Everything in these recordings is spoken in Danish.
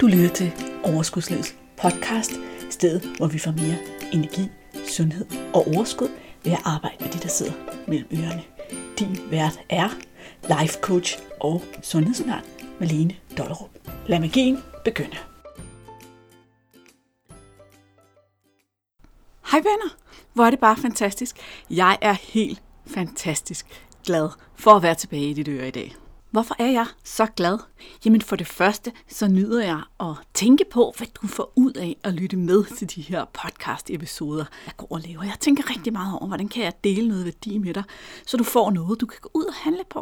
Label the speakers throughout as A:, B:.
A: Du lytter til Overskudslivets podcast, stedet hvor vi får mere energi, sundhed og overskud ved at arbejde med de, der sidder mellem ørerne. Din vært er life coach og sundhedsundern Malene Dollerup. Lad magien begynde. Hej venner, hvor er det bare fantastisk. Jeg er helt fantastisk glad for at være tilbage i dit øre i dag. Hvorfor er jeg så glad? Jamen for det første, så nyder jeg at tænke på, hvad du får ud af at lytte med til de her podcast-episoder, jeg går og laver. Jeg tænker rigtig meget over, hvordan kan jeg dele noget værdi med dig, så du får noget, du kan gå ud og handle på.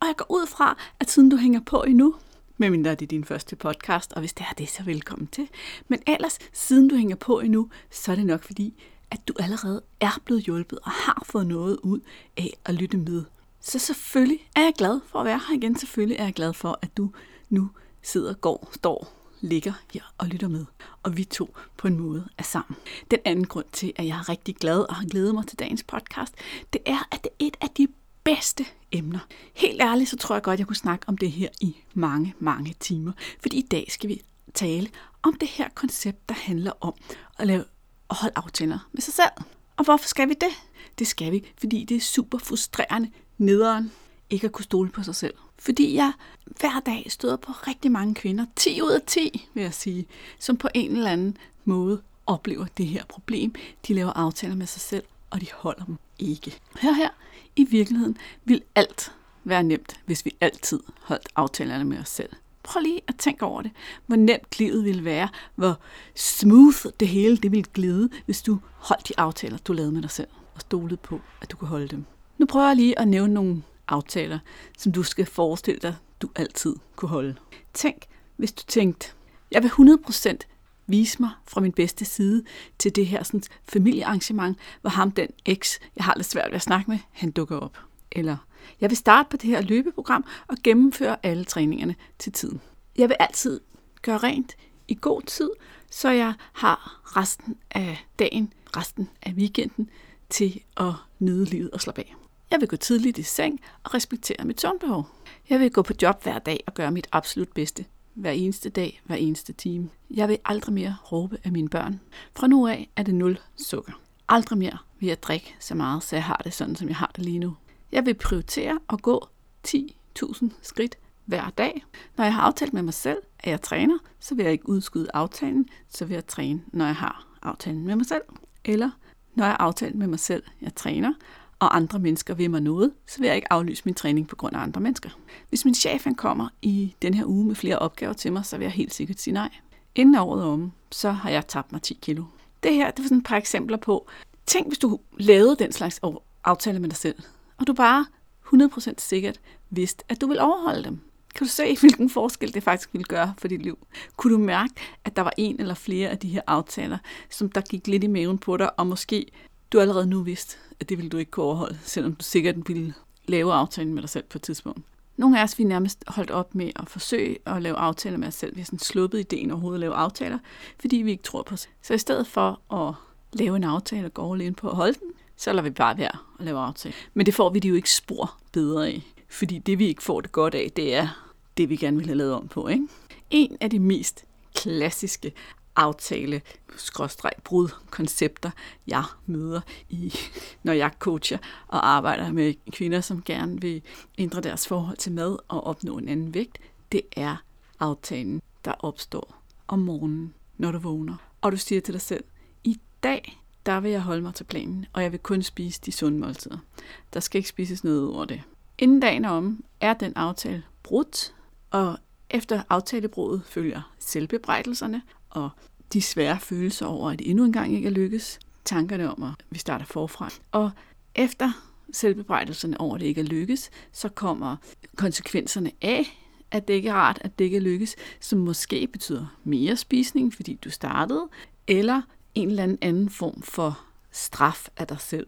A: Og jeg går ud fra, at siden du hænger på endnu, medmindre det er din første podcast, og hvis det er det, så velkommen til. Men ellers, siden du hænger på endnu, så er det nok fordi, at du allerede er blevet hjulpet og har fået noget ud af at lytte med så selvfølgelig er jeg glad for at være her igen. Selvfølgelig er jeg glad for, at du nu sidder, går, står, ligger her og lytter med. Og vi to på en måde er sammen. Den anden grund til, at jeg er rigtig glad og har glædet mig til dagens podcast, det er, at det er et af de bedste emner. Helt ærligt, så tror jeg godt, jeg kunne snakke om det her i mange, mange timer. Fordi i dag skal vi tale om det her koncept, der handler om at lave og holde aftaler med sig selv. Og hvorfor skal vi det? Det skal vi, fordi det er super frustrerende nederen ikke at kunne stole på sig selv. Fordi jeg hver dag støder på rigtig mange kvinder, 10 ud af 10 vil jeg sige, som på en eller anden måde oplever det her problem. De laver aftaler med sig selv, og de holder dem ikke. Her her, i virkeligheden vil alt være nemt, hvis vi altid holdt aftalerne med os selv. Prøv lige at tænke over det. Hvor nemt livet ville være, hvor smooth det hele det ville glide, hvis du holdt de aftaler, du lavede med dig selv, og stolede på, at du kunne holde dem. Nu prøver jeg lige at nævne nogle aftaler, som du skal forestille dig, du altid kunne holde. Tænk, hvis du tænkte, jeg vil 100% vise mig fra min bedste side til det her sådan, familiearrangement, hvor ham den eks, jeg har lidt svært ved at snakke med, han dukker op. Eller jeg vil starte på det her løbeprogram og gennemføre alle træningerne til tiden. Jeg vil altid gøre rent i god tid, så jeg har resten af dagen, resten af weekenden til at nyde livet og slappe af. Jeg vil gå tidligt i seng og respektere mit søvnbehov. Jeg vil gå på job hver dag og gøre mit absolut bedste. Hver eneste dag, hver eneste time. Jeg vil aldrig mere råbe af mine børn. Fra nu af er det nul sukker. Aldrig mere vil jeg drikke så meget, så jeg har det sådan, som jeg har det lige nu. Jeg vil prioritere at gå 10.000 skridt hver dag. Når jeg har aftalt med mig selv, at jeg træner, så vil jeg ikke udskyde aftalen, så vil jeg træne, når jeg har aftalen med mig selv. Eller når jeg har aftalt med mig selv, at jeg træner, og andre mennesker vil mig noget, så vil jeg ikke aflyse min træning på grund af andre mennesker. Hvis min chef han kommer i den her uge med flere opgaver til mig, så vil jeg helt sikkert sige nej. Inden året om, så har jeg tabt mig 10 kilo. Det her det var sådan et par eksempler på. Tænk, hvis du lavede den slags aftale med dig selv, og du bare 100% sikkert vidste, at du vil overholde dem. Kan du se, hvilken forskel det faktisk ville gøre for dit liv? Kunne du mærke, at der var en eller flere af de her aftaler, som der gik lidt i maven på dig, og måske du allerede nu vidste, at det ville du ikke kunne overholde, selvom du sikkert ville lave aftalen med dig selv på et tidspunkt. Nogle af os, vi nærmest holdt op med at forsøge at lave aftaler med os selv. Vi har sådan sluppet ideen overhovedet at lave aftaler, fordi vi ikke tror på os. Så i stedet for at lave en aftale og gå all in på at holde den, så lader vi bare være at lave aftale. Men det får vi det jo ikke spor bedre af. Fordi det, vi ikke får det godt af, det er det, vi gerne vil have lavet om på. Ikke? En af de mest klassiske aftale, skråstreg, brud, koncepter, jeg møder, i, når jeg coacher og arbejder med kvinder, som gerne vil ændre deres forhold til mad og opnå en anden vægt, det er aftalen, der opstår om morgenen, når du vågner. Og du siger til dig selv, i dag, der vil jeg holde mig til planen, og jeg vil kun spise de sunde måltider. Der skal ikke spises noget over det. Inden dagen er om, er den aftale brudt, og efter aftalebruddet følger selvbebrejdelserne, og de svære følelser over, at det endnu engang ikke er lykkes, tankerne om, at vi starter forfra. Og efter selvbebrejdelserne over, at det ikke er lykkes, så kommer konsekvenserne af, at det ikke er rart, at det ikke er lykkes, som måske betyder mere spisning, fordi du startede, eller en eller anden anden form for straf af dig selv.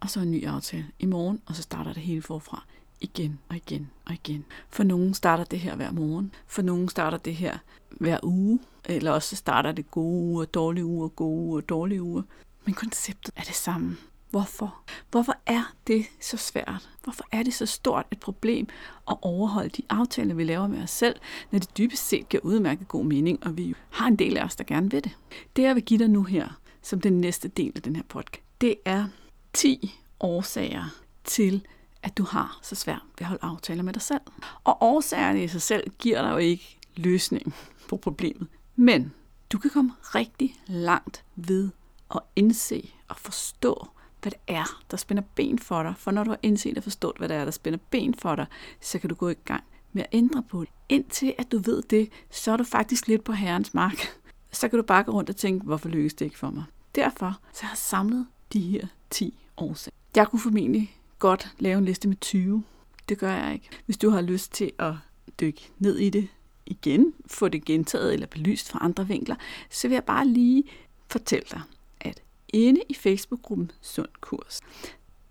A: Og så en ny aftale i morgen, og så starter det hele forfra igen og igen og igen. For nogen starter det her hver morgen, for nogen starter det her hver uge, eller også starter det gode uger, dårlige uger, gode uger, dårlige uger. Men konceptet er det samme. Hvorfor? Hvorfor er det så svært? Hvorfor er det så stort et problem at overholde de aftaler, vi laver med os selv, når det dybest set giver udmærket god mening, og vi har en del af os, der gerne vil det? Det, jeg vil give dig nu her, som den næste del af den her podcast, det er 10 årsager til, at du har så svært ved at holde aftaler med dig selv. Og årsagerne i sig selv giver dig jo ikke løsning på problemet. Men du kan komme rigtig langt ved at indse og forstå, hvad det er, der spænder ben for dig. For når du har indset og forstået, hvad det er, der spænder ben for dig, så kan du gå i gang med at ændre på det. Indtil at du ved det, så er du faktisk lidt på herrens mark. Så kan du bare gå rundt og tænke, hvorfor lykkes det ikke for mig? Derfor så har jeg samlet de her 10 årsager. Jeg kunne formentlig godt lave en liste med 20. Det gør jeg ikke. Hvis du har lyst til at dykke ned i det igen, få det gentaget eller belyst fra andre vinkler, så vil jeg bare lige fortælle dig, at inde i Facebook-gruppen Sund Kurs,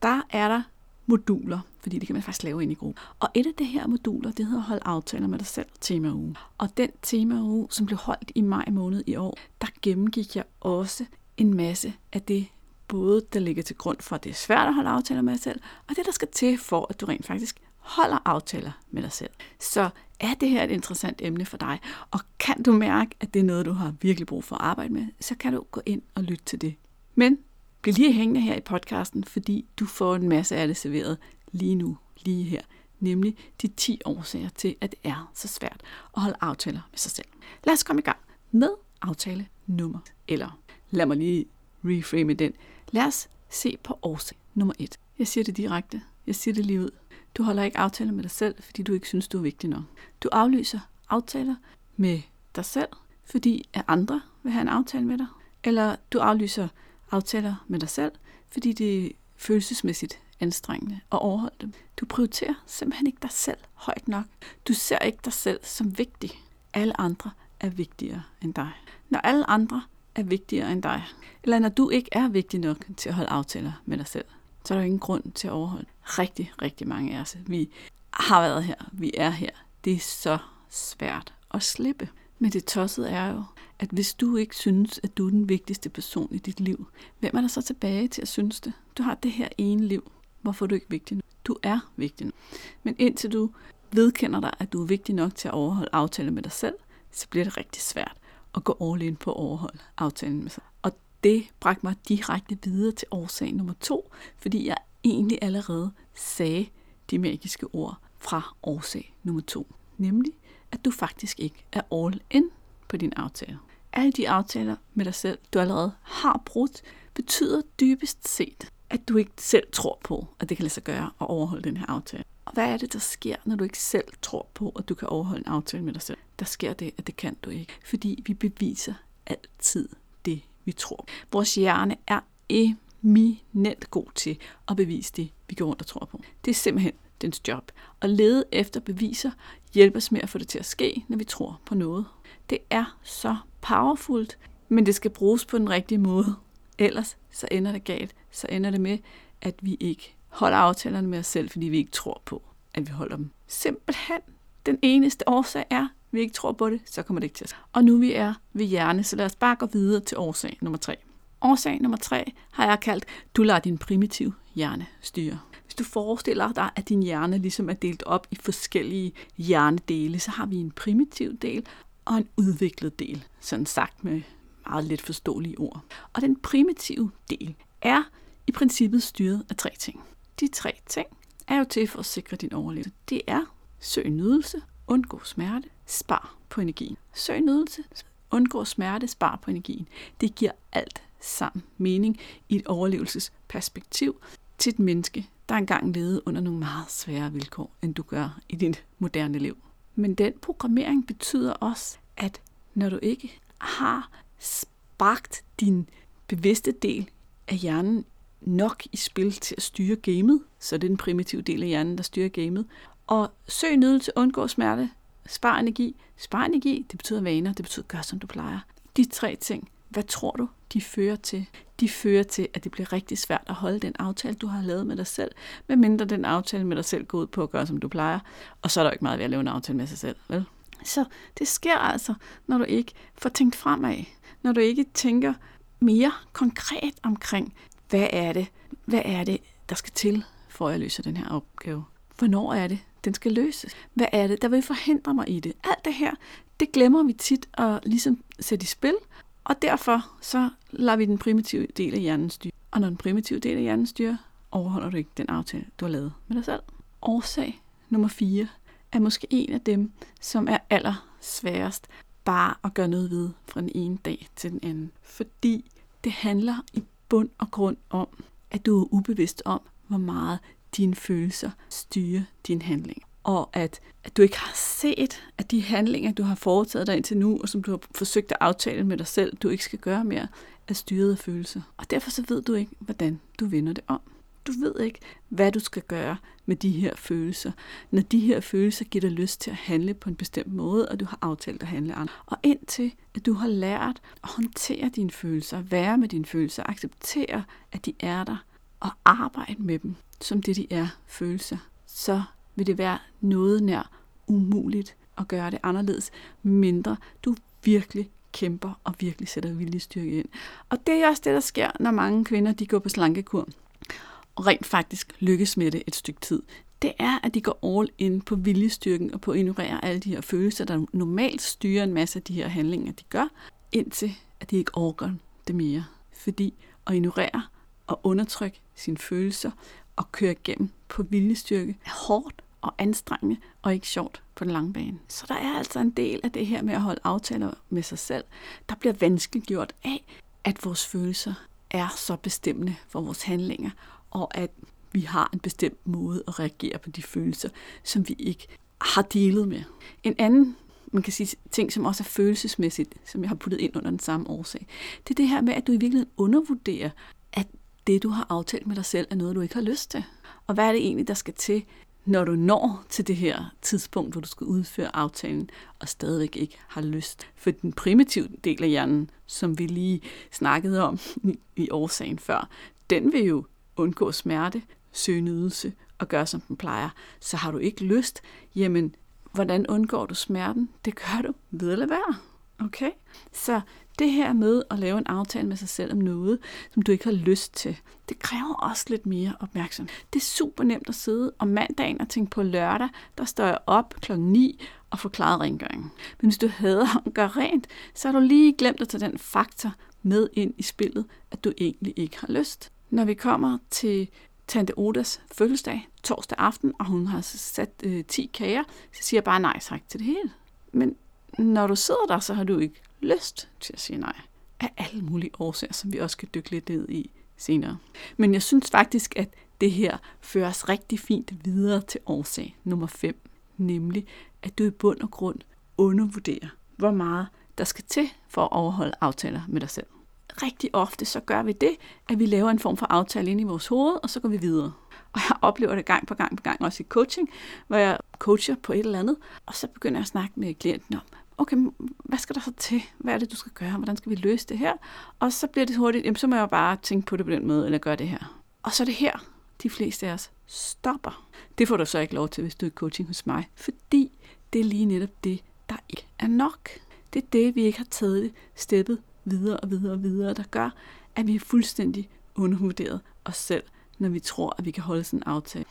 A: der er der moduler, fordi det kan man faktisk lave ind i gruppen. Og et af de her moduler, det hedder Hold aftaler med dig selv tema uge. Og den tema uge, som blev holdt i maj måned i år, der gennemgik jeg også en masse af det, både der ligger til grund for, at det er svært at holde aftaler med dig selv, og det, der skal til for, at du rent faktisk holder aftaler med dig selv. Så er det her et interessant emne for dig, og kan du mærke, at det er noget, du har virkelig brug for at arbejde med, så kan du gå ind og lytte til det. Men bliv lige hængende her i podcasten, fordi du får en masse af det serveret lige nu, lige her. Nemlig de 10 årsager til, at det er så svært at holde aftaler med sig selv. Lad os komme i gang med aftale nummer, eller lad mig lige reframe den. Lad os se på årsag nummer 1. Jeg siger det direkte. Jeg siger det lige ud. Du holder ikke aftaler med dig selv, fordi du ikke synes, du er vigtig nok. Du aflyser aftaler med dig selv, fordi at andre vil have en aftale med dig. Eller du aflyser aftaler med dig selv, fordi det er følelsesmæssigt anstrengende at overholde dem. Du prioriterer simpelthen ikke dig selv højt nok. Du ser ikke dig selv som vigtig. Alle andre er vigtigere end dig. Når alle andre er vigtigere end dig, eller når du ikke er vigtig nok til at holde aftaler med dig selv, så er der ingen grund til at overholde. Rigtig, rigtig mange af os. Vi har været her, vi er her. Det er så svært at slippe. Men det tossede er jo, at hvis du ikke synes, at du er den vigtigste person i dit liv, hvem er der så tilbage til at synes det? Du har det her ene liv. Hvorfor er du ikke vigtig nu? Du er vigtig nu. Men indtil du vedkender dig, at du er vigtig nok til at overholde aftaler med dig selv, så bliver det rigtig svært at gå all in på at overholde aftalen med sig. Og det bragte mig direkte videre til årsag nummer to, fordi jeg egentlig allerede sagde de magiske ord fra årsag nummer to. Nemlig, at du faktisk ikke er all in på din aftale. Alle de aftaler med dig selv, du allerede har brudt, betyder dybest set, at du ikke selv tror på, at det kan lade sig gøre at overholde den her aftale. Og hvad er det, der sker, når du ikke selv tror på, at du kan overholde en aftale med dig selv? Der sker det, at det kan du ikke, fordi vi beviser altid det, vi tror. Vores hjerne er eminent god til at bevise det, vi går rundt og tror på. Det er simpelthen dens job. At lede efter beviser hjælper os med at få det til at ske, når vi tror på noget. Det er så powerfult, men det skal bruges på den rigtige måde. Ellers så ender det galt. Så ender det med, at vi ikke holder aftalerne med os selv, fordi vi ikke tror på, at vi holder dem. Simpelthen. Den eneste årsag er, at vi ikke tror på det, så kommer det ikke til at. Og nu vi er ved hjerne, så lad os bare gå videre til årsag nummer tre. Årsag nummer tre har jeg kaldt, du lader din primitive hjerne styre. Hvis du forestiller dig, at din hjerne ligesom er delt op i forskellige hjernedele, så har vi en primitiv del og en udviklet del, sådan sagt med meget let forståelige ord. Og den primitive del er i princippet styret af tre ting. De tre ting er jo til for at sikre din overlevelse. Det er søg nydelse, undgå smerte, spar på energien. Søg nydelse, undgå smerte, spar på energien. Det giver alt sammen mening i et overlevelsesperspektiv til et menneske, der engang levede under nogle meget svære vilkår, end du gør i dit moderne liv. Men den programmering betyder også, at når du ikke har sparkt din bevidste del af hjernen nok i spil til at styre gamet, så det er den primitive del af hjernen, der styrer gamet, og søg nydelse, undgå smerte, spar energi. Spar energi, det betyder vaner, det betyder gør, som du plejer. De tre ting, hvad tror du, de fører til? De fører til, at det bliver rigtig svært at holde den aftale, du har lavet med dig selv, medmindre den aftale med dig selv går ud på at gøre, som du plejer. Og så er der jo ikke meget ved at lave en aftale med sig selv, vel? Så det sker altså, når du ikke får tænkt fremad. Når du ikke tænker mere konkret omkring, hvad er det, hvad er det, der skal til, for at jeg løser den her opgave? Hvornår er det, den skal løses? Hvad er det, der vil forhindre mig i det? Alt det her, det glemmer vi tit at ligesom sætte i spil, og derfor så lader vi den primitive del af hjernen styre. Og når den primitive del af hjernen styrer, overholder du ikke den aftale, du har lavet med dig selv. Årsag nummer 4 er måske en af dem, som er aller sværest bare at gøre noget ved fra den ene dag til den anden. Fordi det handler i bund og grund om, at du er ubevidst om, hvor meget dine følelser styrer din handling. Og at, at du ikke har set, at de handlinger, du har foretaget dig indtil nu, og som du har forsøgt at aftale med dig selv, du ikke skal gøre mere, er styret af følelser. Og derfor så ved du ikke, hvordan du vender det om. Du ved ikke, hvad du skal gøre med de her følelser, når de her følelser giver dig lyst til at handle på en bestemt måde, og du har aftalt at handle andet. Og indtil at du har lært at håndtere dine følelser, være med dine følelser, acceptere, at de er der, og arbejde med dem, som det de er, følelser, så vil det være noget nær umuligt at gøre det anderledes, mindre du virkelig kæmper og virkelig sætter viljestyrke ind. Og det er også det, der sker, når mange kvinder de går på slankekur rent faktisk lykkes med det et stykke tid, det er, at de går all in på viljestyrken og på at ignorere alle de her følelser, der normalt styrer en masse af de her handlinger, de gør, indtil at de ikke orker det mere. Fordi at ignorere og undertrykke sine følelser og køre igennem på viljestyrke er hårdt og anstrengende og ikke sjovt på den lange bane. Så der er altså en del af det her med at holde aftaler med sig selv, der bliver vanskeliggjort af, at vores følelser er så bestemmende for vores handlinger, og at vi har en bestemt måde at reagere på de følelser, som vi ikke har delet med. En anden man kan sige ting, som også er følelsesmæssigt, som jeg har puttet ind under den samme årsag. Det er det her med, at du i virkeligheden undervurderer, at det, du har aftalt med dig selv, er noget, du ikke har lyst til. Og hvad er det egentlig, der skal til, når du når til det her tidspunkt, hvor du skal udføre aftalen, og stadigvæk ikke har lyst. For den primitive del af hjernen, som vi lige snakkede om i årsagen før, den vil jo undgå smerte, søge nydelse og gøre, som den plejer. Så har du ikke lyst, jamen, hvordan undgår du smerten? Det gør du ved at lade være. Okay? Så det her med at lave en aftale med sig selv om noget, som du ikke har lyst til, det kræver også lidt mere opmærksomhed. Det er super nemt at sidde om mandagen og tænke på lørdag, der står jeg op klokken 9 og får klaret rengøringen. Men hvis du hader at gøre rent, så har du lige glemt at tage den faktor med ind i spillet, at du egentlig ikke har lyst. Når vi kommer til Tante Odas fødselsdag torsdag aften, og hun har sat øh, 10 kager, så siger jeg bare nej tak til det hele. Men når du sidder der, så har du ikke lyst til at sige nej. Af alle mulige årsager, som vi også skal dykke lidt ned i senere. Men jeg synes faktisk, at det her føres rigtig fint videre til årsag nummer 5, nemlig at du i bund og grund undervurderer, hvor meget der skal til for at overholde aftaler med dig selv rigtig ofte så gør vi det, at vi laver en form for aftale ind i vores hoved, og så går vi videre. Og jeg oplever det gang på gang på gang, også i coaching, hvor jeg coacher på et eller andet, og så begynder jeg at snakke med klienten om, okay, hvad skal der så til? Hvad er det, du skal gøre? Hvordan skal vi løse det her? Og så bliver det hurtigt, jamen så må jeg bare tænke på det på den måde, eller gøre det her. Og så er det her, de fleste af os stopper. Det får du så ikke lov til, hvis du er coaching hos mig, fordi det er lige netop det, der ikke er nok. Det er det, vi ikke har taget steppet videre og videre og videre, der gør, at vi er fuldstændig undervurderet os selv, når vi tror, at vi kan holde sådan en aftale.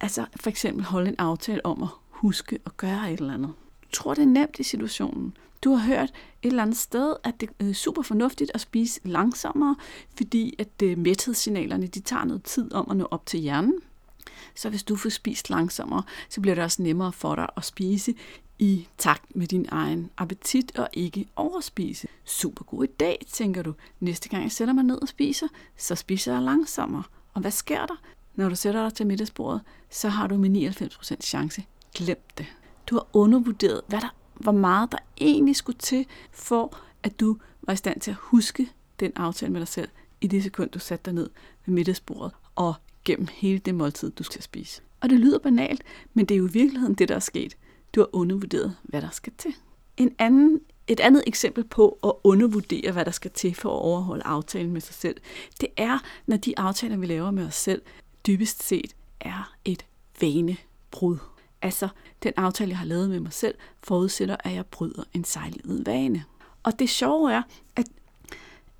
A: Altså for eksempel holde en aftale om at huske at gøre et eller andet. Du tror, det er nemt i situationen. Du har hørt et eller andet sted, at det øh, er super fornuftigt at spise langsommere, fordi at øh, mæthedssignalerne de tager noget tid om at nå op til hjernen. Så hvis du får spist langsommere, så bliver det også nemmere for dig at spise i takt med din egen appetit og ikke overspise. Super god idé, tænker du. Næste gang jeg sætter mig ned og spiser, så spiser jeg langsommere. Og hvad sker der? Når du sætter dig til middagsbordet, så har du med 99% chance. glemt det. Du har undervurderet, hvad der, hvor meget der egentlig skulle til, for at du var i stand til at huske den aftale med dig selv i det sekund, du satte dig ned ved middagsbordet og gennem hele det måltid, du skal spise. Og det lyder banalt, men det er jo i virkeligheden det, der er sket. Du har undervurderet, hvad der skal til. En anden, et andet eksempel på at undervurdere, hvad der skal til for at overholde aftalen med sig selv, det er, når de aftaler, vi laver med os selv, dybest set er et vanebrud. Altså, den aftale, jeg har lavet med mig selv, forudsætter, at jeg bryder en sejlivet vane. Og det sjove er, at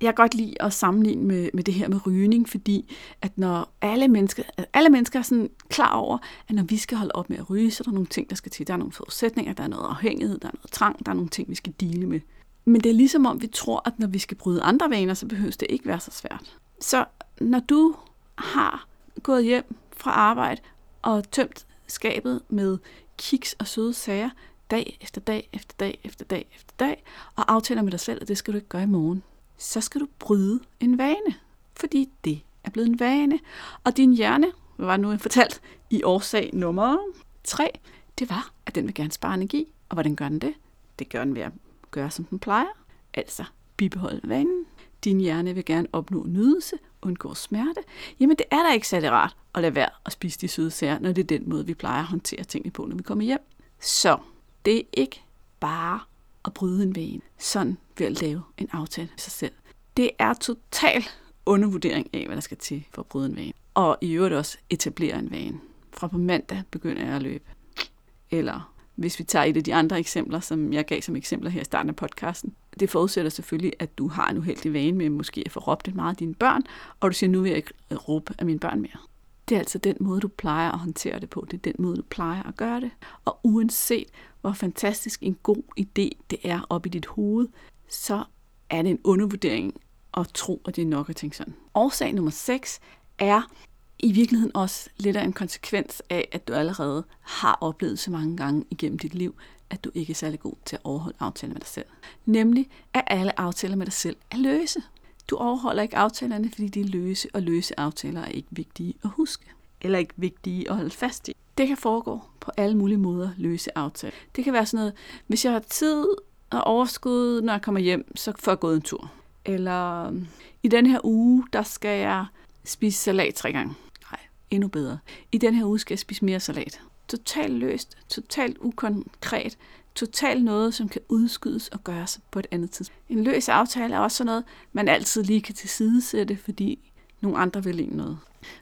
A: jeg kan godt lide at sammenligne med, med det her med rygning, fordi at når alle mennesker, alle mennesker er sådan klar over, at når vi skal holde op med at ryge, så er der nogle ting, der skal til. Der er nogle forudsætninger, der er noget afhængighed, der er noget trang, der er nogle ting, vi skal dele med. Men det er ligesom om, vi tror, at når vi skal bryde andre vaner, så behøver det ikke være så svært. Så når du har gået hjem fra arbejde og tømt skabet med kiks og søde sager, dag efter dag efter dag efter dag efter dag, og aftaler med dig selv, at det skal du ikke gøre i morgen, så skal du bryde en vane, fordi det er blevet en vane. Og din hjerne, hvad var nu fortalt i årsag nummer 3, det var, at den vil gerne spare energi. Og hvordan gør den det? Det gør den ved at gøre, som den plejer, altså bibeholde vanen. Din hjerne vil gerne opnå nydelse, undgå smerte. Jamen det er da ikke særlig rart at lade være at spise de søde sager, når det er den måde, vi plejer at håndtere tingene på, når vi kommer hjem. Så det er ikke bare at bryde en vane, sådan ved at lave en aftale med sig selv. Det er total undervurdering af, hvad der skal til for at bryde en vane. Og i øvrigt også etablere en vane. Fra på mandag begynder jeg at løbe. Eller hvis vi tager et af de andre eksempler, som jeg gav som eksempler her i starten af podcasten. Det forudsætter selvfølgelig, at du har en uheldig vane med måske at få råbt lidt meget af dine børn, og du siger, nu vil jeg ikke råbe af mine børn mere. Det er altså den måde, du plejer at håndtere det på. Det er den måde, du plejer at gøre det. Og uanset hvor fantastisk en god idé det er op i dit hoved, så er det en undervurdering at tro, at det er nok at tænke sådan. Årsag nummer 6 er i virkeligheden også lidt af en konsekvens af, at du allerede har oplevet så mange gange igennem dit liv, at du ikke er særlig god til at overholde aftaler med dig selv. Nemlig, at alle aftaler med dig selv er løse. Du overholder ikke aftalerne, fordi de er løse, og løse aftaler er ikke vigtige at huske, eller ikke vigtige at holde fast i. Det kan foregå på alle mulige måder, løse aftaler. Det kan være sådan noget, hvis jeg har tid og overskud, når jeg kommer hjem, så får jeg gået en tur. Eller øhm, i den her uge, der skal jeg spise salat tre gange. Nej, endnu bedre. I den her uge skal jeg spise mere salat. Totalt løst, totalt ukonkret, totalt noget, som kan udskydes og gøres på et andet tidspunkt. En løs aftale er også sådan noget, man altid lige kan tilsidesætte, fordi nogle andre vil en noget.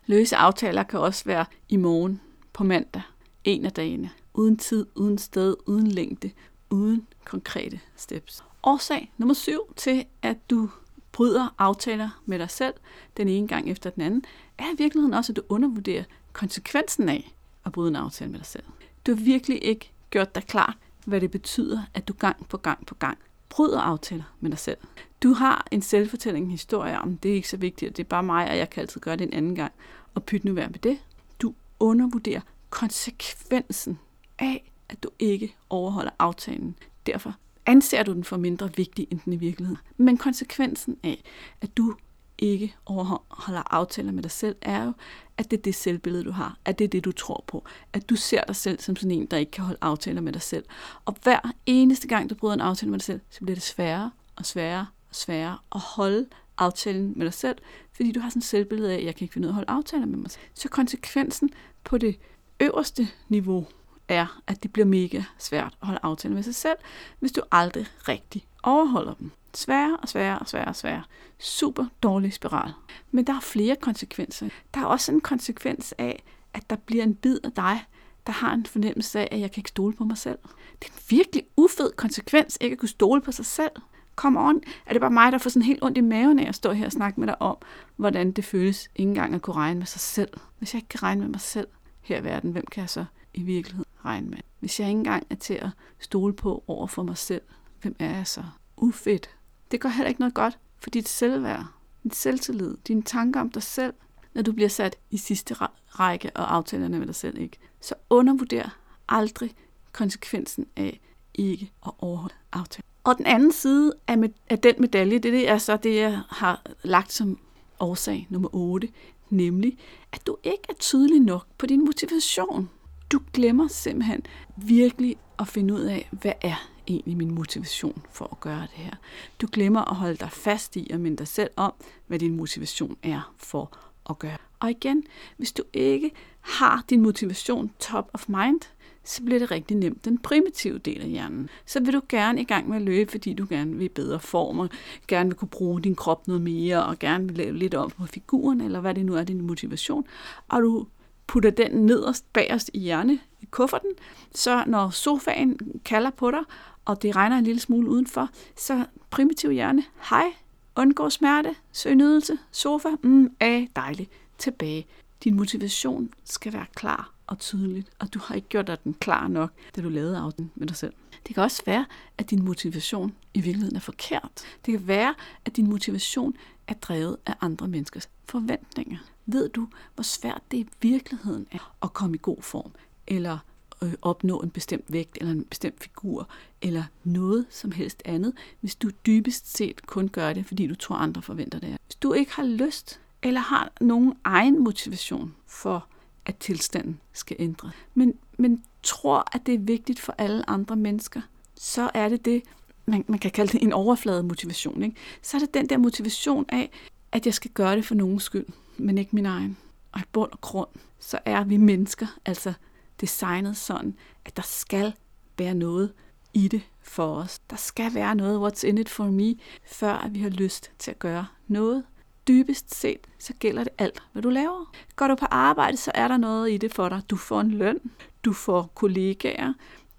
A: Løse aftaler kan også være i morgen, på mandag, en af dagene, uden tid, uden sted, uden længde, uden konkrete steps. Årsag nummer syv til, at du bryder aftaler med dig selv den ene gang efter den anden, er i virkeligheden også, at du undervurderer konsekvensen af at bryde en aftale med dig selv. Du har virkelig ikke gjort dig klar hvad det betyder, at du gang på gang på gang bryder aftaler med dig selv. Du har en selvfortælling, en historie om, det er ikke så vigtigt, det er bare mig, og jeg kan altid gøre det en anden gang, og pyt nu værd med det. Du undervurderer konsekvensen af, at du ikke overholder aftalen. Derfor anser du den for mindre vigtig, end den i virkeligheden. Men konsekvensen af, at du ikke overholder aftaler med dig selv, er jo, at det er det selvbillede, du har. At det er det, du tror på. At du ser dig selv som sådan en, der ikke kan holde aftaler med dig selv. Og hver eneste gang, du bryder en aftale med dig selv, så bliver det sværere og sværere og sværere at holde aftalen med dig selv, fordi du har sådan et selvbillede af, at jeg kan ikke finde ud af at holde aftaler med mig selv. Så konsekvensen på det øverste niveau er, at det bliver mega svært at holde aftaler med sig selv, hvis du aldrig rigtig overholder dem. Sværere og sværere og sværere og sværere. Super dårlig spiral. Men der er flere konsekvenser. Der er også en konsekvens af, at der bliver en bid af dig, der har en fornemmelse af, at jeg kan ikke stole på mig selv. Det er en virkelig ufed konsekvens, ikke at kunne stole på sig selv. Kom on. Er det bare mig, der får sådan helt ondt i maven af at stå her og snakke med dig om, hvordan det føles ikke engang at kunne regne med sig selv? Hvis jeg ikke kan regne med mig selv her i verden, hvem kan jeg så i virkeligheden regne med? Hvis jeg ikke engang er til at stole på over for mig selv, hvem er jeg så? Ufedt. Det gør heller ikke noget godt for dit selvværd, din selvtillid, dine tanker om dig selv, når du bliver sat i sidste række og aftalerne med dig selv ikke. Så undervurder aldrig konsekvensen af ikke at overholde aftalen. Og den anden side af, med, af den medalje, det, det er så det, jeg har lagt som årsag nummer 8, nemlig at du ikke er tydelig nok på din motivation. Du glemmer simpelthen virkelig at finde ud af, hvad er egentlig min motivation for at gøre det her. Du glemmer at holde dig fast i og minde dig selv om, hvad din motivation er for at gøre. Og igen, hvis du ikke har din motivation top of mind, så bliver det rigtig nemt den primitive del af hjernen. Så vil du gerne i gang med at løbe, fordi du gerne vil i bedre form, og gerne vil kunne bruge din krop noget mere, og gerne vil lave lidt om på figuren, eller hvad det nu er, din motivation. Og du putter den nederst bagerst i hjerne i kufferten, så når sofaen kalder på dig, og det regner en lille smule udenfor, så primitiv hjerne, hej, Undgå smerte, søg nydelse, sofa, mm, af, dejligt, tilbage. Din motivation skal være klar og tydeligt, og du har ikke gjort dig den klar nok, da du lavede den med dig selv. Det kan også være, at din motivation i virkeligheden er forkert. Det kan være, at din motivation er drevet af andre menneskers forventninger. Ved du, hvor svært det i virkeligheden er at komme i god form, eller øh, opnå en bestemt vægt, eller en bestemt figur, eller noget som helst andet, hvis du dybest set kun gør det, fordi du tror, andre forventer det. Hvis du ikke har lyst, eller har nogen egen motivation for, at tilstanden skal ændre, men, men tror, at det er vigtigt for alle andre mennesker, så er det det, man, man kan kalde det en overflade motivation. Ikke? Så er det den der motivation af, at jeg skal gøre det for nogens skyld, men ikke min egen. Og i bund og grund, så er vi mennesker altså designet sådan, at der skal være noget i det for os. Der skal være noget, what's in it for me, før vi har lyst til at gøre noget. Dybest set, så gælder det alt, hvad du laver. Går du på arbejde, så er der noget i det for dig. Du får en løn, du får kollegaer,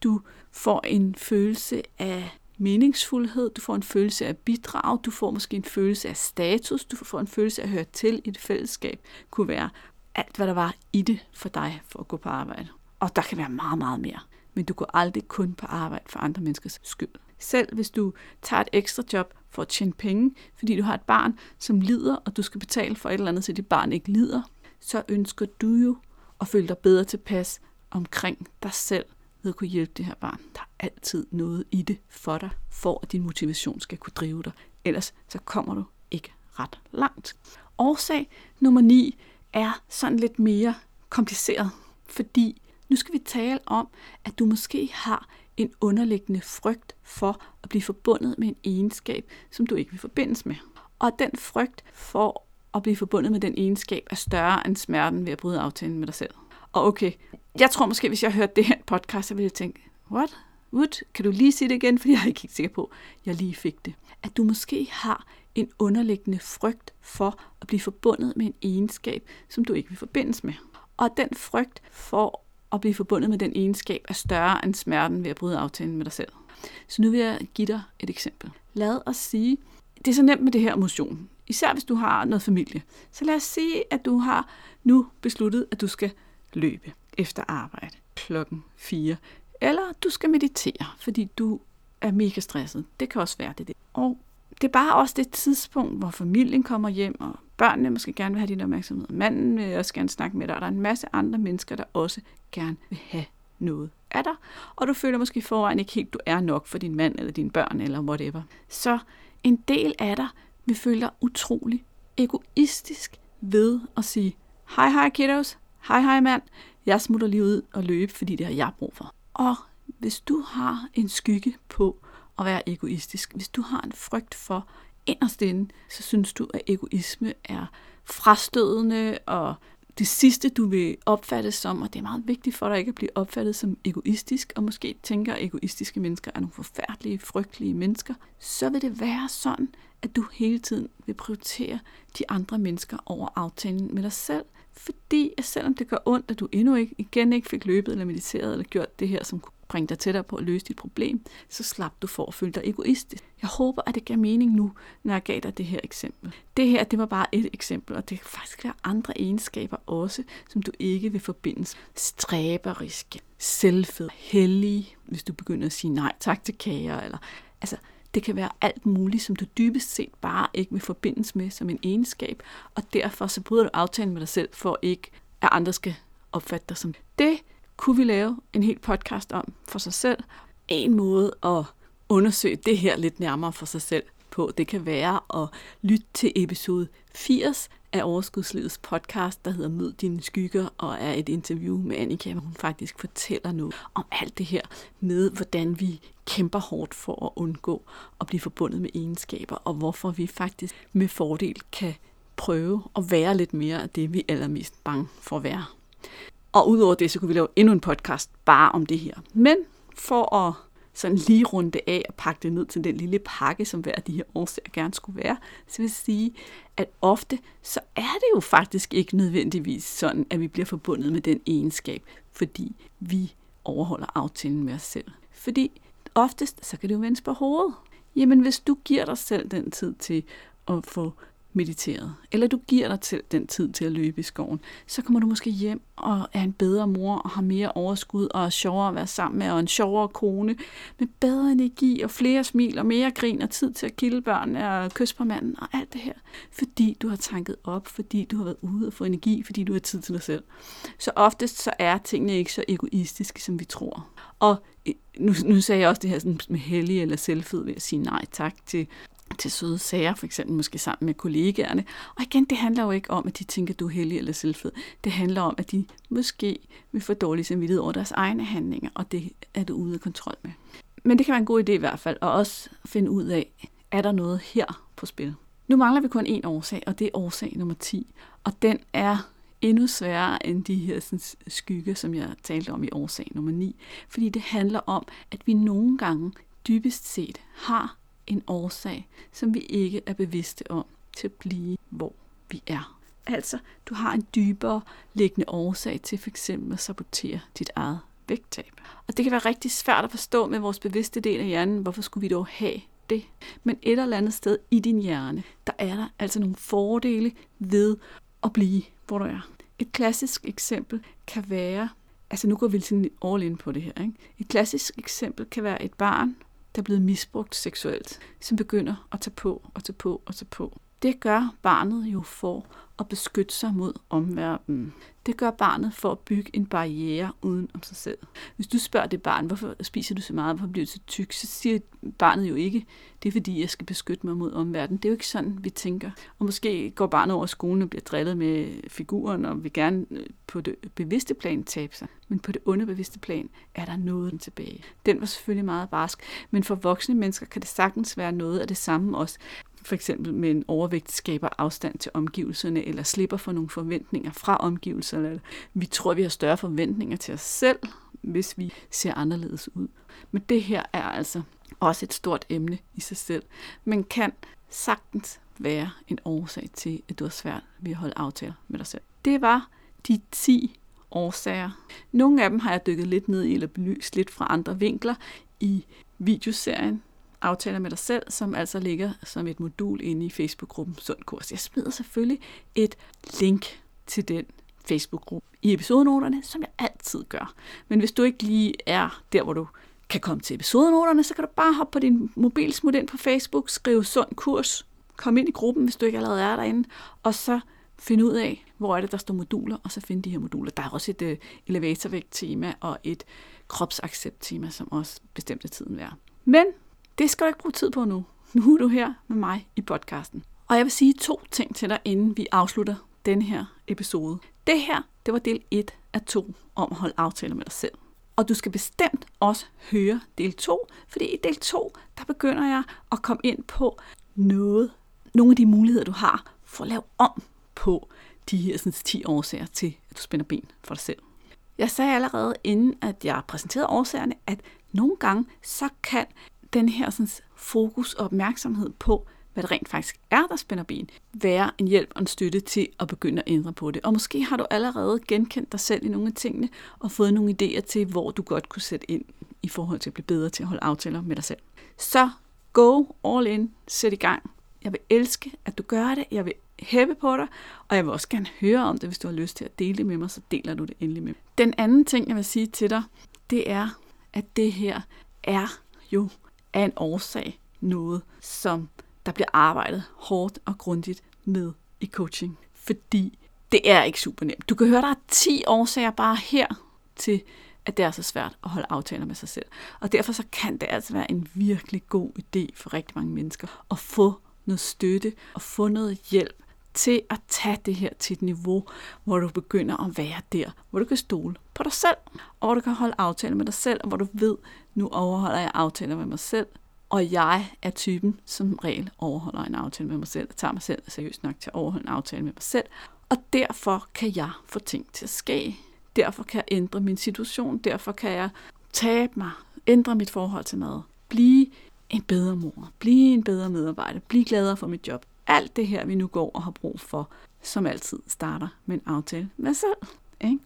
A: du får en følelse af meningsfuldhed, du får en følelse af bidrag, du får måske en følelse af status, du får en følelse af at høre til i et fællesskab, kunne være alt, hvad der var i det for dig for at gå på arbejde. Og der kan være meget, meget mere. Men du går aldrig kun på arbejde for andre menneskers skyld. Selv hvis du tager et ekstra job for at tjene penge, fordi du har et barn, som lider, og du skal betale for et eller andet, så dit barn ikke lider, så ønsker du jo at føle dig bedre tilpas omkring dig selv ved at kunne hjælpe det her barn. Der er altid noget i det for dig, for at din motivation skal kunne drive dig. Ellers så kommer du ikke ret langt. Årsag nummer 9 er sådan lidt mere kompliceret, fordi nu skal vi tale om, at du måske har en underliggende frygt for at blive forbundet med en egenskab, som du ikke vil forbindes med. Og den frygt for at blive forbundet med den egenskab er større end smerten ved at bryde aftalen med dig selv. Og okay, jeg tror måske, hvis jeg hørte det her podcast, så ville jeg tænke, what? Wood, kan du lige sige det igen, for jeg er ikke helt sikker på, at jeg lige fik det. At du måske har en underliggende frygt for at blive forbundet med en egenskab, som du ikke vil forbindes med. Og den frygt for at blive forbundet med den egenskab er større end smerten ved at bryde aftalen med dig selv. Så nu vil jeg give dig et eksempel. Lad os sige, det er så nemt med det her emotion. Især hvis du har noget familie. Så lad os sige, at du har nu besluttet, at du skal løbe efter arbejde klokken 4. Eller du skal meditere, fordi du er mega stresset. Det kan også være det. det. Og det er bare også det tidspunkt, hvor familien kommer hjem, og børnene måske gerne vil have din opmærksomhed. Manden vil også gerne snakke med dig, og der er en masse andre mennesker, der også gerne vil have noget af dig. Og du føler måske foran ikke helt, du er nok for din mand eller dine børn eller whatever. Så en del af dig vil føle dig utrolig egoistisk ved at sige, hej hej kiddos, hej hej mand, jeg smutter lige ud og løbe, fordi det har jeg brug for. Og hvis du har en skygge på at være egoistisk, hvis du har en frygt for inderst inde, så synes du, at egoisme er frastødende og det sidste, du vil opfattes som, og det er meget vigtigt for dig ikke at blive opfattet som egoistisk, og måske tænker, at egoistiske mennesker er nogle forfærdelige, frygtelige mennesker, så vil det være sådan, at du hele tiden vil prioritere de andre mennesker over aftalen med dig selv. Fordi at selvom det gør ondt, at du endnu ikke, igen ikke fik løbet eller mediteret eller gjort det her, som kunne bringe dig tættere på at løse dit problem, så slap du for at føle dig egoistisk. Jeg håber, at det giver mening nu, når jeg gav dig det her eksempel. Det her, det var bare et eksempel, og det kan faktisk være andre egenskaber også, som du ikke vil forbindes. Stræberiske, selvfed, hellige, hvis du begynder at sige nej tak til kager, eller altså, det kan være alt muligt, som du dybest set bare ikke vil forbindes med som en egenskab, og derfor så bryder du aftalen med dig selv, for ikke at andre skal opfatte dig som det. Kunne vi lave en helt podcast om for sig selv? En måde at undersøge det her lidt nærmere for sig selv på, det kan være at lytte til episode 80 af Overskudslivets podcast, der hedder Mød dine skygger, og er et interview med Annika, hvor hun faktisk fortæller noget om alt det her med, hvordan vi kæmper hårdt for at undgå at blive forbundet med egenskaber, og hvorfor vi faktisk med fordel kan prøve at være lidt mere af det, vi er allermest bange for at være. Og udover det, så kunne vi lave endnu en podcast bare om det her. Men for at sådan lige runde af og pakke det ned til den lille pakke, som hver af de her årsager gerne skulle være, så vil jeg sige, at ofte så er det jo faktisk ikke nødvendigvis sådan, at vi bliver forbundet med den egenskab, fordi vi overholder aftalen med os selv. Fordi oftest, så kan det jo vendes på hovedet. Jamen, hvis du giver dig selv den tid til at få mediteret, eller du giver dig til den tid til at løbe i skoven, så kommer du måske hjem og er en bedre mor og har mere overskud og er sjovere at være sammen med og en sjovere kone med bedre energi og flere smil og mere grin og tid til at kilde børnene og kysse på manden og alt det her. Fordi du har tanket op, fordi du har været ude og få energi, fordi du har tid til dig selv. Så oftest så er tingene ikke så egoistiske, som vi tror. Og øh, nu, nu sagde jeg også det her sådan med hellig eller selvfed ved at sige nej tak til til søde sager, for eksempel måske sammen med kollegaerne. Og igen, det handler jo ikke om, at de tænker, at du er heldig eller selvfed. Det handler om, at de måske vil få dårlig samvittighed over deres egne handlinger, og det er du ude af kontrol med. Men det kan være en god idé i hvert fald, at også finde ud af, er der noget her på spil. Nu mangler vi kun én årsag, og det er årsag nummer 10. Og den er endnu sværere end de her sådan, skygge, som jeg talte om i årsag nummer 9. Fordi det handler om, at vi nogle gange dybest set har en årsag, som vi ikke er bevidste om, til at blive, hvor vi er. Altså, du har en dybere liggende årsag til f.eks. at sabotere dit eget vægttab. Og det kan være rigtig svært at forstå med vores bevidste del af hjernen, hvorfor skulle vi dog have det? Men et eller andet sted i din hjerne, der er der altså nogle fordele ved at blive, hvor du er. Et klassisk eksempel kan være, altså nu går vi sådan all in på det her, ikke? Et klassisk eksempel kan være et barn, der er blevet misbrugt seksuelt, som begynder at tage på og tage på og tage på. Det gør barnet jo for at beskytte sig mod omverdenen. Det gør barnet for at bygge en barriere uden om sig selv. Hvis du spørger det barn, hvorfor spiser du så meget, hvorfor bliver du så tyk, så siger barnet jo ikke, det er fordi, jeg skal beskytte mig mod omverdenen. Det er jo ikke sådan, vi tænker. Og måske går barnet over skolen og bliver drillet med figuren, og vil gerne øh, på det bevidste plan tabe sig. Men på det underbevidste plan er der noget tilbage. Den var selvfølgelig meget barsk, men for voksne mennesker kan det sagtens være noget af det samme også for eksempel med en overvægt skaber afstand til omgivelserne, eller slipper for nogle forventninger fra omgivelserne. Vi tror, vi har større forventninger til os selv, hvis vi ser anderledes ud. Men det her er altså også et stort emne i sig selv, men kan sagtens være en årsag til, at du har svært ved at holde aftaler med dig selv. Det var de 10 årsager. Nogle af dem har jeg dykket lidt ned i, eller belyst lidt fra andre vinkler i videoserien aftaler med dig selv, som altså ligger som et modul inde i Facebook-gruppen Sund Kurs. Jeg smider selvfølgelig et link til den Facebook-gruppe i episodenoterne, som jeg altid gør. Men hvis du ikke lige er der, hvor du kan komme til episodenoterne, så kan du bare hoppe på din mobilsmut ind på Facebook, skrive Sund Kurs, kom ind i gruppen, hvis du ikke allerede er derinde, og så finde ud af, hvor er det, der står moduler, og så finde de her moduler. Der er også et uh, elevatorvægt-tema og et kropsaccept-tema, som også bestemte tiden værd. Men det skal du ikke bruge tid på nu. Nu er du her med mig i podcasten. Og jeg vil sige to ting til dig, inden vi afslutter den her episode. Det her, det var del 1 af 2 om at holde aftaler med dig selv. Og du skal bestemt også høre del 2, fordi i del 2, der begynder jeg at komme ind på noget, nogle af de muligheder, du har for at lave om på de her sådan, 10 årsager til, at du spænder ben for dig selv. Jeg sagde allerede, inden at jeg præsenterede årsagerne, at nogle gange så kan den her sådan, fokus og opmærksomhed på, hvad det rent faktisk er, der spænder ben, være en hjælp og en støtte til at begynde at ændre på det. Og måske har du allerede genkendt dig selv i nogle af tingene, og fået nogle idéer til, hvor du godt kunne sætte ind i forhold til at blive bedre til at holde aftaler med dig selv. Så go all in, sæt i gang. Jeg vil elske, at du gør det. Jeg vil hæppe på dig, og jeg vil også gerne høre om det, hvis du har lyst til at dele det med mig, så deler du det endelig med mig. Den anden ting, jeg vil sige til dig, det er, at det her er jo af en årsag noget, som der bliver arbejdet hårdt og grundigt med i coaching. Fordi det er ikke super nemt. Du kan høre, der er 10 årsager bare her til, at det er så svært at holde aftaler med sig selv. Og derfor så kan det altså være en virkelig god idé for rigtig mange mennesker at få noget støtte og få noget hjælp til at tage det her til et niveau, hvor du begynder at være der, hvor du kan stole på dig selv, og hvor du kan holde aftaler med dig selv, og hvor du ved, nu overholder jeg aftaler med mig selv, og jeg er typen, som regel overholder en aftale med mig selv, og tager mig selv seriøst nok til at overholde en aftale med mig selv, og derfor kan jeg få ting til at ske. Derfor kan jeg ændre min situation, derfor kan jeg tabe mig, ændre mit forhold til mad, blive en bedre mor, blive en bedre medarbejder, blive gladere for mit job. Alt det her, vi nu går og har brug for, som altid starter med en aftale med sig selv. Ikke?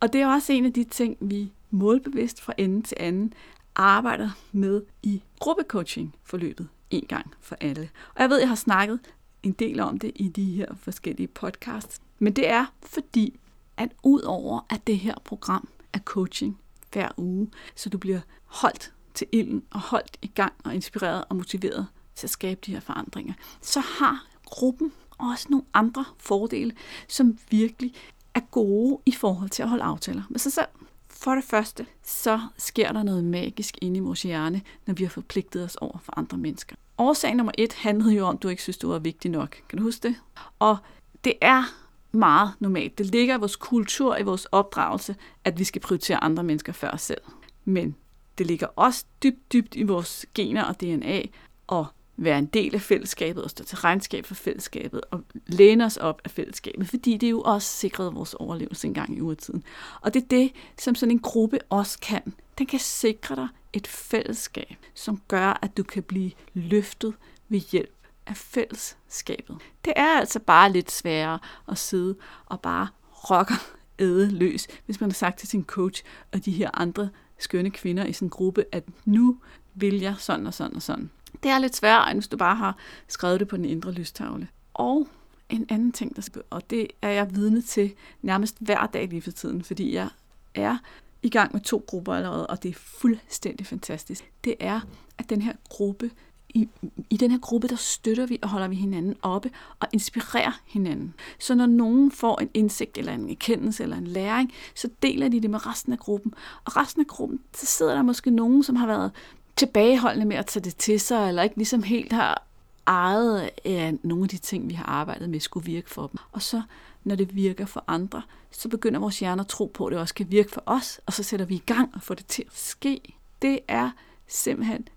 A: Og det er også en af de ting, vi målbevidst fra ende til anden arbejder med i gruppecoaching-forløbet en gang for alle. Og jeg ved, jeg har snakket en del om det i de her forskellige podcasts. Men det er fordi, at ud over at det her program er coaching hver uge, så du bliver holdt til ilden og holdt i gang og inspireret og motiveret til at skabe de her forandringer, så har gruppen også nogle andre fordele, som virkelig er gode i forhold til at holde aftaler med sig selv. For det første, så sker der noget magisk inde i vores hjerne, når vi har forpligtet os over for andre mennesker. Årsag nummer et handlede jo om, at du ikke synes, du var vigtig nok. Kan du huske det? Og det er meget normalt. Det ligger i vores kultur, i vores opdragelse, at vi skal prioritere andre mennesker før os selv. Men det ligger også dybt, dybt i vores gener og DNA og være en del af fællesskabet og stå til regnskab for fællesskabet og læne os op af fællesskabet, fordi det jo også sikrede vores overlevelse engang i urtiden. Og det er det, som sådan en gruppe også kan. Den kan sikre dig et fællesskab, som gør, at du kan blive løftet ved hjælp af fællesskabet. Det er altså bare lidt sværere at sidde og bare rocker æde løs, hvis man har sagt til sin coach og de her andre skønne kvinder i sin gruppe, at nu vil jeg sådan og sådan og sådan. Det er lidt sværere, end hvis du bare har skrevet det på den indre lystavle. Og en anden ting, der skal, og det er jeg vidne til nærmest hver dag lige for tiden, fordi jeg er i gang med to grupper allerede, og det er fuldstændig fantastisk. Det er, at den her gruppe, i, i den her gruppe, der støtter vi og holder vi hinanden oppe og inspirerer hinanden. Så når nogen får en indsigt eller en erkendelse eller en læring, så deler de det med resten af gruppen. Og resten af gruppen, så sidder der måske nogen, som har været tilbageholdende med at tage det til sig, eller ikke ligesom helt har ejet af nogle af de ting, vi har arbejdet med, skulle virke for dem. Og så, når det virker for andre, så begynder vores hjerne at tro på, at det også kan virke for os, og så sætter vi i gang og får det til at ske. Det er simpelthen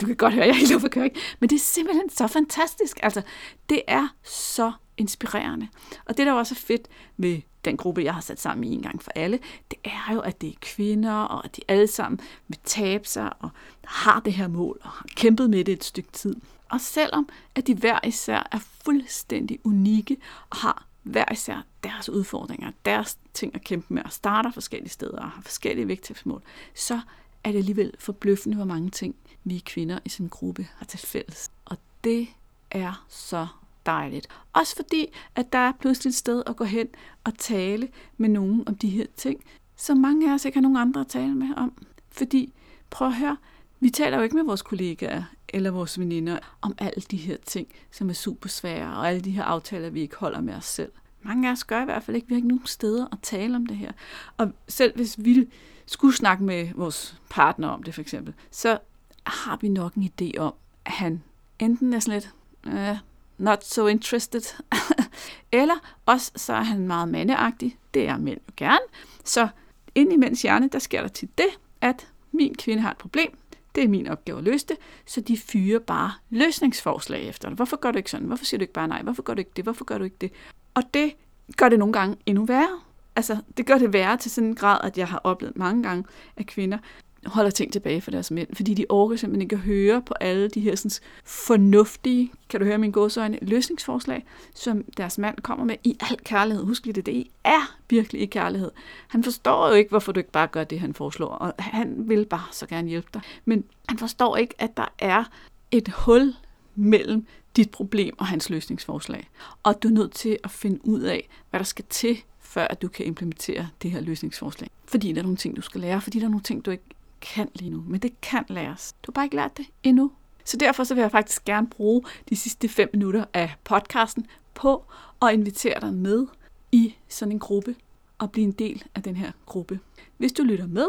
A: du kan godt høre, jeg er helt oppe ikke? Men det er simpelthen så fantastisk. Altså, det er så inspirerende. Og det, der også er fedt med den gruppe, jeg har sat sammen i en gang for alle, det er jo, at det er kvinder, og at de alle sammen vil tabe sig, og har det her mål, og har kæmpet med det et stykke tid. Og selvom at de hver især er fuldstændig unikke, og har hver især deres udfordringer, deres ting at kæmpe med, og starter forskellige steder, og har forskellige vægttabsmål, så er det alligevel forbløffende, hvor mange ting vi kvinder i sådan en gruppe har til fælles. Og det er så dejligt. Også fordi, at der er pludselig et sted at gå hen og tale med nogen om de her ting, som mange af os ikke har nogen andre at tale med om. Fordi, prøv at høre, vi taler jo ikke med vores kollegaer eller vores veninder om alle de her ting, som er super svære, og alle de her aftaler, vi ikke holder med os selv. Mange af os gør i hvert fald ikke. Vi har ikke nogen steder at tale om det her. Og selv hvis vi skulle snakke med vores partner om det for eksempel, så har vi nok en idé om, at han enten er sådan lidt, øh, not so interested, eller også så er han meget mandeagtig. Det er mænd jo gerne. Så ind i mænds hjerne, der sker der til det, at min kvinde har et problem, det er min opgave at løse det, så de fyrer bare løsningsforslag efter det. Hvorfor gør du ikke sådan? Hvorfor siger du ikke bare nej? Hvorfor gør du ikke det? Hvorfor gør du ikke det? Og det gør det nogle gange endnu værre. Altså, det gør det værre til sådan en grad, at jeg har oplevet mange gange, at kvinder holder ting tilbage for deres mænd, fordi de orker simpelthen ikke at høre på alle de her sådan, fornuftige, kan du høre min gåsøjne, løsningsforslag, som deres mand kommer med i al kærlighed. Husk lige det, det er virkelig i kærlighed. Han forstår jo ikke, hvorfor du ikke bare gør det, han foreslår, og han vil bare så gerne hjælpe dig. Men han forstår ikke, at der er et hul mellem dit problem og hans løsningsforslag. Og du er nødt til at finde ud af, hvad der skal til, før at du kan implementere det her løsningsforslag. Fordi der er nogle ting, du skal lære, fordi der er nogle ting, du ikke kan lige nu, men det kan læres. Du har bare ikke lært det endnu. Så derfor så vil jeg faktisk gerne bruge de sidste 5 minutter af podcasten på at invitere dig med i sådan en gruppe og blive en del af den her gruppe. Hvis du lytter med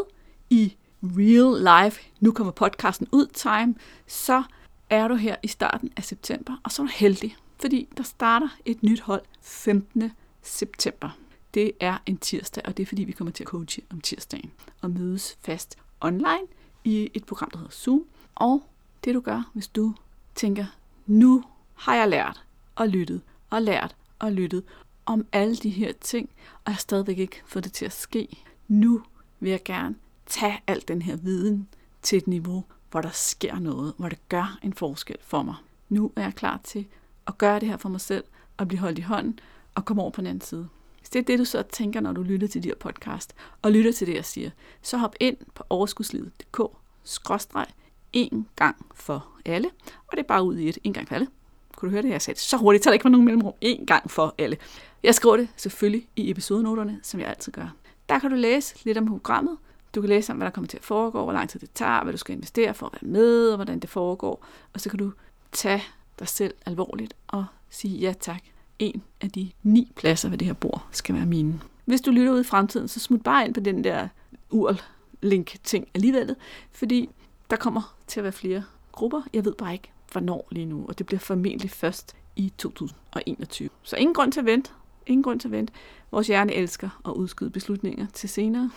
A: i real life, nu kommer podcasten ud time, så er du her i starten af september, og så er du heldig, fordi der starter et nyt hold 15. september. Det er en tirsdag, og det er fordi, vi kommer til at coache om tirsdagen og mødes fast online i et program, der hedder Zoom. Og det du gør, hvis du tænker, nu har jeg lært og lyttet og lært og lyttet om alle de her ting, og jeg har stadigvæk ikke fået det til at ske. Nu vil jeg gerne tage al den her viden til et niveau, hvor der sker noget, hvor det gør en forskel for mig. Nu er jeg klar til at gøre det her for mig selv, og blive holdt i hånden, og komme over på den anden side. Det er det, du så tænker, når du lytter til de her podcast, og lytter til det, jeg siger, så hop ind på overskudslivet.dk en gang for alle, og det er bare ud i et en gang for alle. Kunne du høre det? Jeg sagde det så hurtigt, så der ikke var nogen mellemrum. En gang for alle. Jeg skriver det selvfølgelig i episodenoterne, som jeg altid gør. Der kan du læse lidt om programmet. Du kan læse om, hvad der kommer til at foregå, hvor lang tid det tager, hvad du skal investere for at være med, og hvordan det foregår. Og så kan du tage dig selv alvorligt og sige ja tak. En af de ni pladser ved det her bord skal være mine. Hvis du lytter ud i fremtiden, så smut bare ind på den der URL-link-ting alligevel, fordi der kommer til at være flere grupper. Jeg ved bare ikke, hvornår lige nu, og det bliver formentlig først i 2021. Så ingen grund til at vente. Ingen grund til at vente. Vores hjerne elsker at udskyde beslutninger til senere.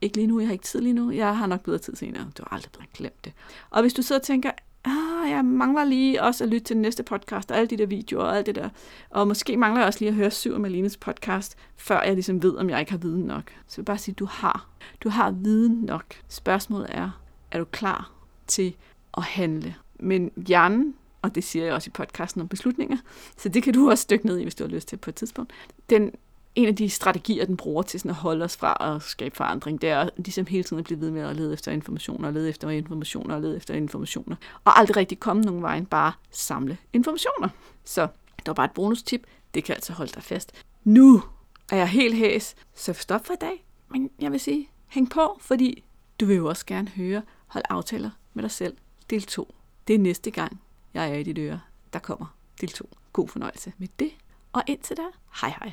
A: Ikke lige nu, jeg har ikke tid lige nu. Jeg har nok bedre tid senere. Du har aldrig blevet glemt det. Og hvis du sidder og tænker, ah, jeg mangler lige også at lytte til den næste podcast, og alle de der videoer og alt det der. Og måske mangler jeg også lige at høre syv af Malines podcast, før jeg ligesom ved, om jeg ikke har viden nok. Så jeg vil bare sige, du har. Du har viden nok. Spørgsmålet er, er du klar til at handle? Men hjernen, og det siger jeg også i podcasten om beslutninger, så det kan du også dykke ned i, hvis du har lyst til på et tidspunkt, den en af de strategier, den bruger til sådan at holde os fra at skabe forandring, det er ligesom hele tiden at blive ved med at lede efter informationer, lede efter informationer, og lede efter informationer, og aldrig rigtig komme nogen vej, bare samle informationer. Så det var bare et bonustip, det kan altså holde dig fast. Nu er jeg helt hæs, så stop for i dag, men jeg vil sige, hæng på, fordi du vil jo også gerne høre, hold aftaler med dig selv, del 2. Det er næste gang, jeg er i dit øre, der kommer del 2. God fornøjelse med det, og indtil da, hej hej.